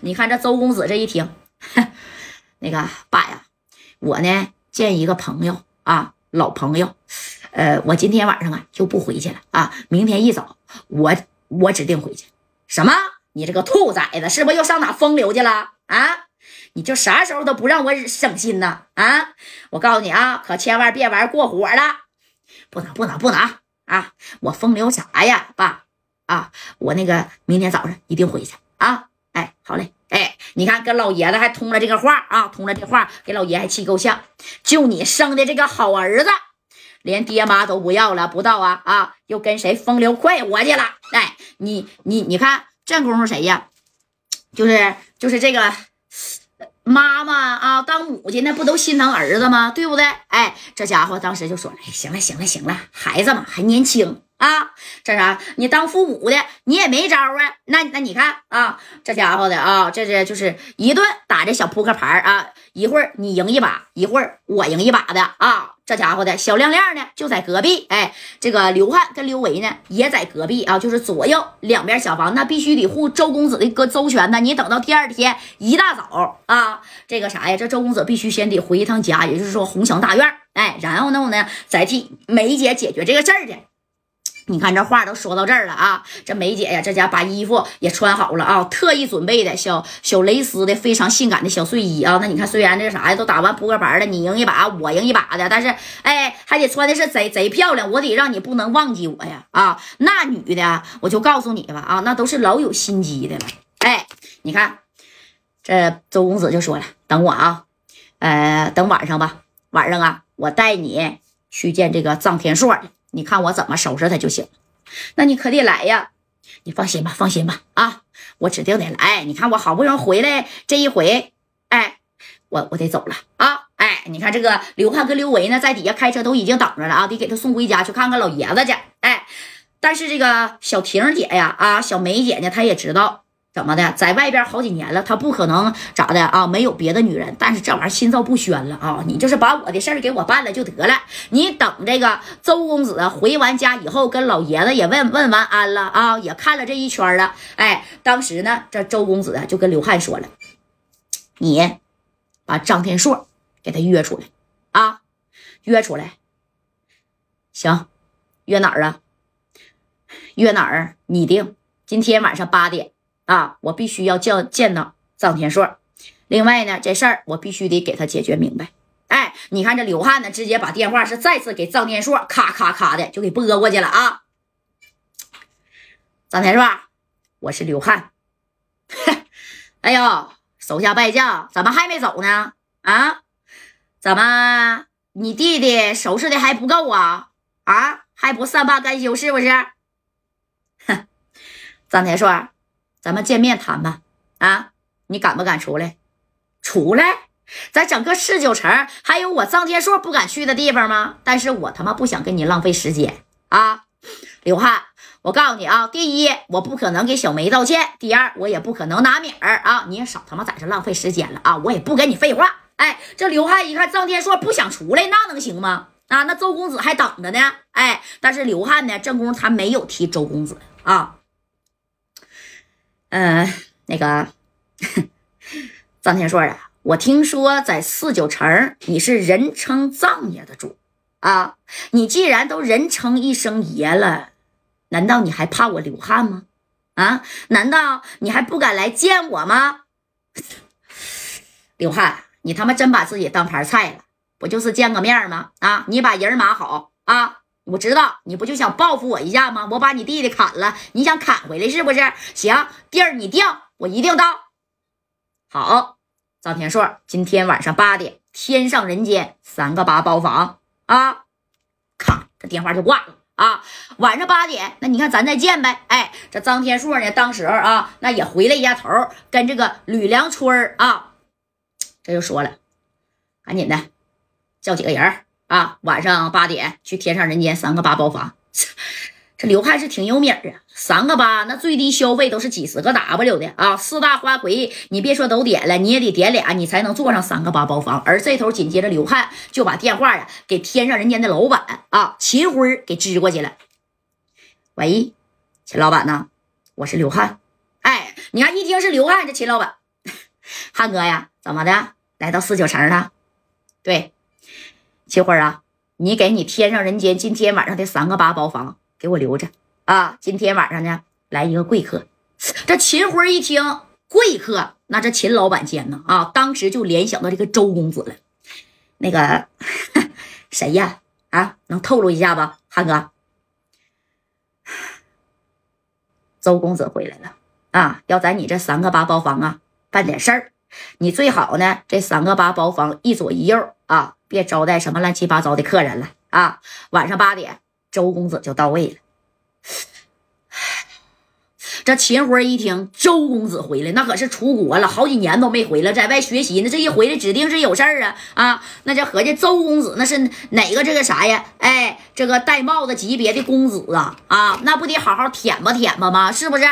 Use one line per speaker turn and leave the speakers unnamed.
你看这周公子这一听，那个爸呀，我呢见一个朋友啊，老朋友，呃，我今天晚上啊就不回去了啊，明天一早我我指定回去。什么？你这个兔崽子，是不是又上哪风流去了啊？你就啥时候都不让我省心呢？啊！我告诉你啊，可千万别玩过火了，不能不能不能啊！我风流啥呀，爸啊！我那个明天早上一定回去啊！哎，好嘞，哎，你看跟老爷子还通了这个话啊，通了这话，给老爷还气够呛。就你生的这个好儿子，连爹妈都不要了，不到啊啊，又跟谁风流快活去了？哎，你你你看这功夫谁呀？就是就是这个。妈妈啊，当母亲的不都心疼儿子吗？对不对？哎，这家伙当时就说：“哎，行了，行了，行了，孩子嘛还年轻啊，这啥？你当父母的你也没招啊。那那你看啊，这家伙的啊，这这就是一顿打这小扑克牌啊，一会儿你赢一把，一会儿我赢一把的啊。”这家伙的小亮亮呢，就在隔壁。哎，这个刘汉跟刘维呢，也在隔壁啊，就是左右两边小房，那必须得护周公子的个周全呢。你等到第二天一大早啊，这个啥呀？这周公子必须先得回一趟家，也就是说红墙大院。哎，然后呢，呢再替梅姐解决这个事儿去。你看这话都说到这儿了啊，这梅姐呀，这家把衣服也穿好了啊，特意准备的小小蕾丝的非常性感的小睡衣啊。那你看，虽然这啥呀，都打完扑克牌了，你赢一把，我赢一把的，但是哎，还得穿的是贼贼漂亮，我得让你不能忘记我呀啊！那女的，我就告诉你吧啊，那都是老有心机的了。哎，你看这周公子就说了，等我啊，呃，等晚上吧，晚上啊，我带你去见这个臧天朔去。你看我怎么收拾他就行，那你可得来呀！你放心吧，放心吧，啊，我指定得来。你看我好不容易回来这一回，哎，我我得走了啊！哎，你看这个刘汉跟刘维呢，在底下开车都已经等着了啊，得给他送回家去看看老爷子去。哎，但是这个小婷姐呀，啊，小梅姐呢，她也知道。怎么的，在外边好几年了，他不可能咋的啊？没有别的女人，但是这玩意儿心照不宣了啊！你就是把我的事儿给我办了就得了。你等这个周公子回完家以后，跟老爷子也问问完安了啊，也看了这一圈了。哎，当时呢，这周公子就跟刘汉说了：“你把张天硕给他约出来啊，约出来。行，约哪儿啊？约哪儿？你定。今天晚上八点。”啊，我必须要叫见到臧天硕。另外呢，这事儿我必须得给他解决明白。哎，你看这刘汉呢，直接把电话是再次给臧天硕咔咔咔的就给拨过去了啊。臧天硕，我是刘汉。哎呦，手下败将，怎么还没走呢？啊？怎么你弟弟收拾的还不够啊？啊？还不善罢甘休是不是？哼，臧天硕。咱们见面谈吧，啊，你敢不敢出来？出来，咱整个市九城还有我臧天硕不敢去的地方吗？但是我他妈不想跟你浪费时间啊，刘汉，我告诉你啊，第一，我不可能给小梅道歉；第二，我也不可能拿米儿啊，你也少他妈在这浪费时间了啊，我也不跟你废话。哎，这刘汉一看臧天硕不想出来，那能行吗？啊，那周公子还等着呢。哎，但是刘汉呢，正宫他没有提周公子啊。嗯，那个张天硕啊，我听说在四九城你是人称藏爷的主啊。你既然都人称一声爷了，难道你还怕我刘汉吗？啊？难道你还不敢来见我吗？刘汉，你他妈真把自己当盘菜了？不就是见个面吗？啊？你把人马好啊？我知道你不就想报复我一下吗？我把你弟弟砍了，你想砍回来是不是？行，地儿你定，我一定到。好，张天硕，今天晚上八点，天上人间三个八包房啊！咔，这电话就挂了啊！晚上八点，那你看咱再见呗。哎，这张天硕呢，当时啊，那也回了一下头，跟这个吕良春啊，这就说了，赶紧的，叫几个人啊，晚上八点去天上人间三个八包房，这刘汉是挺有米儿啊，三个八那最低消费都是几十个 W 的啊，四大花魁你别说都点了，你也得点俩，你才能坐上三个八包房。而这头紧接着刘汉就把电话呀给天上人间的老板啊秦辉给支过去了。喂，秦老板呐，我是刘汉。哎你看一听是刘汉，这秦老板，汉哥呀，怎么的？来到四九城了？对，秦辉啊，你给你天上人间今天晚上的三个八包房给我留着啊！今天晚上呢，来一个贵客。这秦辉一听贵客，那这秦老板见呢啊，当时就联想到这个周公子了。那个 谁呀？啊，能透露一下吧，汉哥？周公子回来了啊！要在你这三个八包房啊办点事儿，你最好呢这三个八包房一左一右啊，别招待什么乱七八糟的客人了啊！晚上八点，周公子就到位了。这秦辉一听周公子回来，那可是出国了好几年都没回来，在外学习呢。这一回来指定是有事儿啊啊！那这合计周公子那是哪个这个啥呀？哎，这个戴帽子级别的公子啊啊，那不得好好舔吧舔吧吗？是不是？